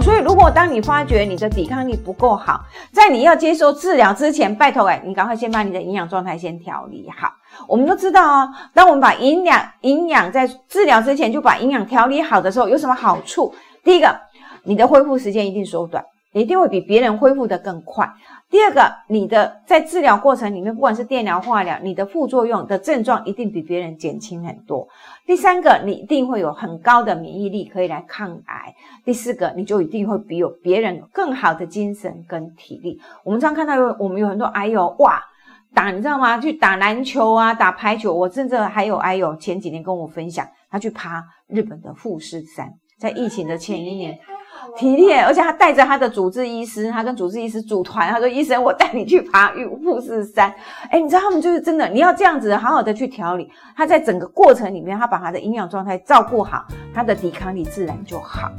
所以如果当你发觉你的抵抗力不够好，在你要接受治疗之前，拜托哎，你赶快先把你的营养状态先调理好。我们都知道哦，当我们把营养营养在治疗之前就把营养调理好的时候，有什么好处？第一个，你的恢复时间一定缩短，你一定会比别人恢复的更快。第二个，你的在治疗过程里面，不管是电疗、化疗，你的副作用的症状一定比别人减轻很多。第三个，你一定会有很高的免疫力可以来抗癌。第四个，你就一定会比有别人更好的精神跟体力。我们常看到有我们有很多癌友哇打，你知道吗？去打篮球啊，打排球。我甚至还有癌友前几年跟我分享，他去爬日本的富士山，在疫情的前一年。体力，而且他带着他的主治医师，他跟主治医师组团，他说：“医生，我带你去爬玉富士山。”哎，你知道他们就是真的，你要这样子好好的去调理，他在整个过程里面，他把他的营养状态照顾好，他的抵抗力自然就好。